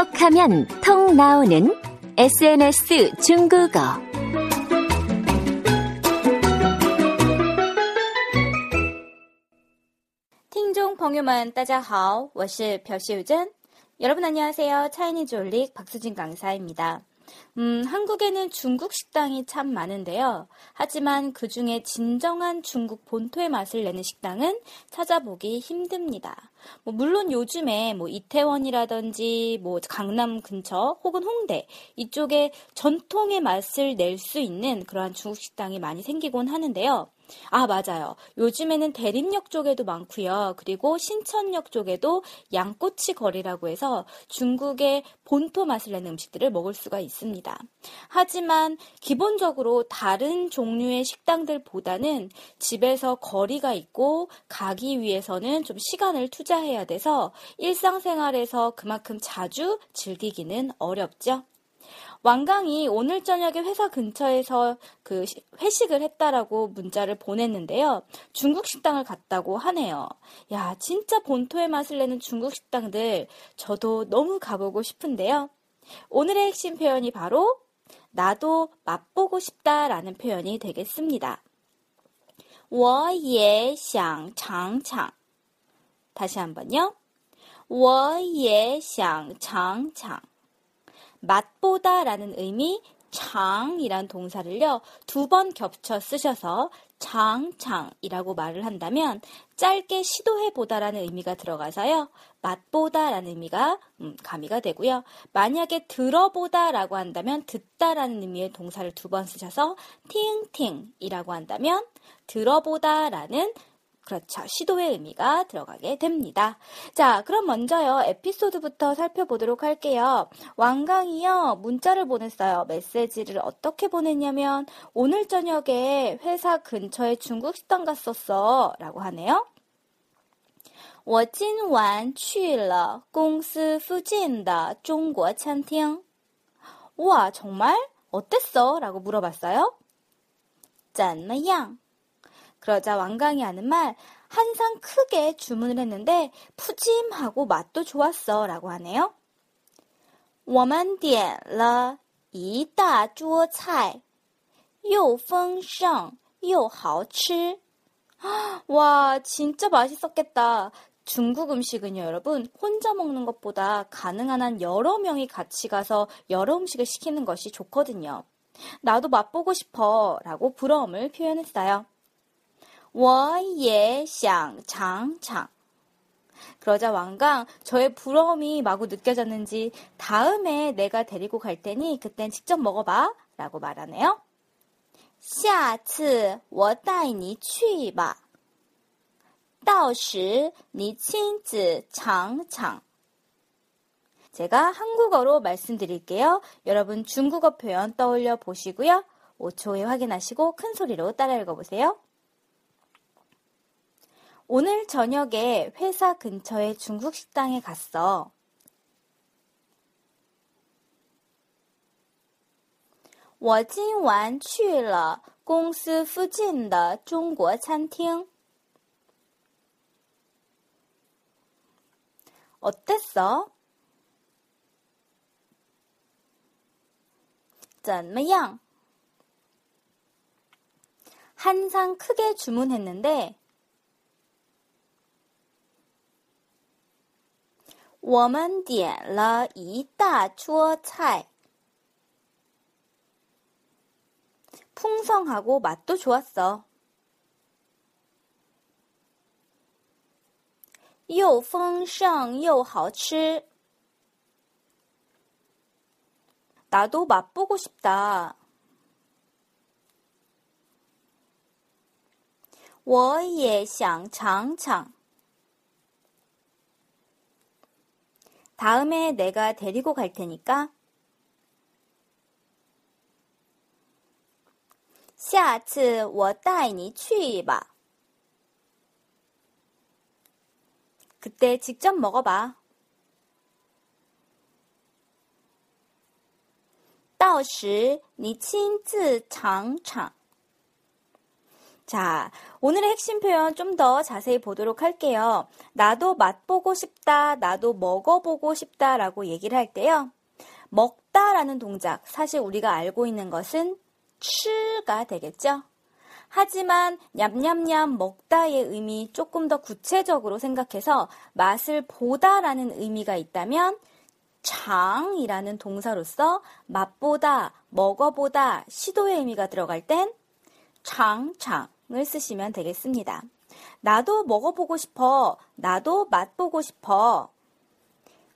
톡하면 통 나오는 SNS 중국어. 听众朋友们，大家好，我是朴秀珍。 여러분 안녕하세요. 차이니즈 올릭 박수진 강사입니다. 음, 한국에는 중국 식당이 참 많은데요. 하지만 그 중에 진정한 중국 본토의 맛을 내는 식당은 찾아보기 힘듭니다. 뭐 물론 요즘에 뭐 이태원이라든지 뭐 강남 근처 혹은 홍대 이쪽에 전통의 맛을 낼 수 있는 그러한 중국 식당이 많이 생기곤 하는데요. 아, 맞아요. 요즘에는 대림역 쪽에도 많고요. 그리고 신천역 쪽에도 양꼬치 거리라고 해서 중국의 본토 맛을 내는 음식들을 먹을 수가 있습니다. 하지만 기본적으로 다른 종류의 식당들보다는 집에서 거리가 있고 가기 위해서는 좀 시간을 투자해야 돼서 일상생활에서 그만큼 자주 즐기기는 어렵죠. 왕강이 오늘 저녁에 회사 근처에서 그 회식을 했다라고 문자를 보냈는데요. 중국 식당을 갔다고 하네요. 야, 진짜 본토의 맛을 내는 중국 식당들 저도 너무 가보고 싶은데요. 오늘의 핵심 표현이 바로 나도 맛보고 싶다라는 표현이 되겠습니다. 我也想尝尝. 다시 한번요. 我也想尝尝. 맛보다라는 의미 장이란 동사를요 두 번 겹쳐 쓰셔서 장장이라고 말을 한다면 짧게 시도해 보다라는 의미가 들어가서요 맛보다라는 의미가 음, 가미가 되고요. 만약에 들어보다라고 한다면 듣다라는 의미의 동사를 두 번 쓰셔서 팅팅이라고 한다면 들어보다라는 그렇죠. 시도의 의미가 들어가게 됩니다. 자, 그럼 먼저요, 에피소드부터 살펴보도록 할게요. 왕강이요, 문자를 보냈어요. 메시지를 어떻게 보냈냐면, 오늘 저녁에 회사 근처에 중국 식당 갔었어. 라고 하네요. 我今晚去了公司附近的中国餐厅. 우와, 정말? 어땠어? 라고 물어봤어요. 怎么样? 그러자 왕강이 하는 말, 한 상 크게 주문을 했는데 푸짐하고 맛도 좋았어 라고 하네요. 我们点了一大桌菜,又丰盛又好吃. 와, 진짜 맛있었겠다. 중국 음식은요, 여러분, 혼자 먹는 것보다 가능한 한 여러 명이 같이 가서 여러 음식을 시키는 것이 좋거든요. 나도 맛보고 싶어 라고 부러움을 표현했어요. 我也想尝尝. 그러자 왕강 저의 부러움이 마구 느껴졌는지 다음에 내가 데리고 갈 테니 그땐 직접 먹어봐 라고 말하네요. 下次我带你去吧.到时你亲自尝尝. 제가 한국어로 말씀드릴게요. 여러분 중국어 표현 떠올려 보시고요. 5초에 확인하시고 큰 소리로 따라 읽어보세요. 오늘 저녁에 회사 근처의 중국 식당에 갔어. 我今晚去了公司附近的中国餐厅. 어땠어? 怎么样? 한 상 크게 주문했는데 我们点了一大桌菜. 풍성하고 맛도 좋았어. 又丰盛又好吃. 나도 맛보고 싶다. 我也想尝尝. 다음에 내가 데리고 갈 테니까. 下次我带你去吧. 그때 직접 먹어봐. 到时你亲自尝尝. 자, 오늘의 핵심 표현 좀 더 자세히 보도록 할게요. 나도 맛보고 싶다, 나도 먹어보고 싶다 라고 얘기를 할 때요. 먹다 라는 동작, 사실 우리가 알고 있는 것은 추가 되겠죠? 하지만 냠냠냠 먹다의 의미 조금 더 구체적으로 생각해서 맛을 보다라는 의미가 있다면 장이라는 동사로서 맛보다, 먹어보다, 시도의 의미가 들어갈 땐 장장 을 쓰시면 되겠습니다. 나도 먹어보고 싶어. 나도 맛보고 싶어.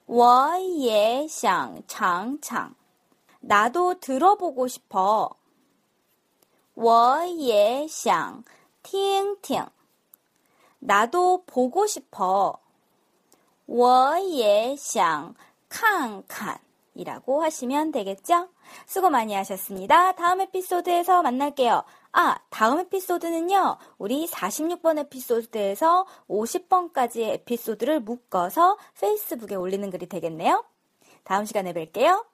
我也想尝尝. 나도 들어보고 싶어. 我也想听听. 나도 보고 싶어. 我也想看看 이라고 하시면 되겠죠? 수고 많이 하셨습니다. 다음 에피소드에서 만날게요. 아, 다음 에피소드는요, 우리 46번 에피소드에서 50번까지의 에피소드를 묶어서 페이스북에 올리는 글이 되겠네요. 다음 시간에 뵐게요.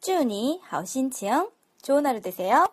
쭈니, 하우신칭. 좋은 하루 되세요.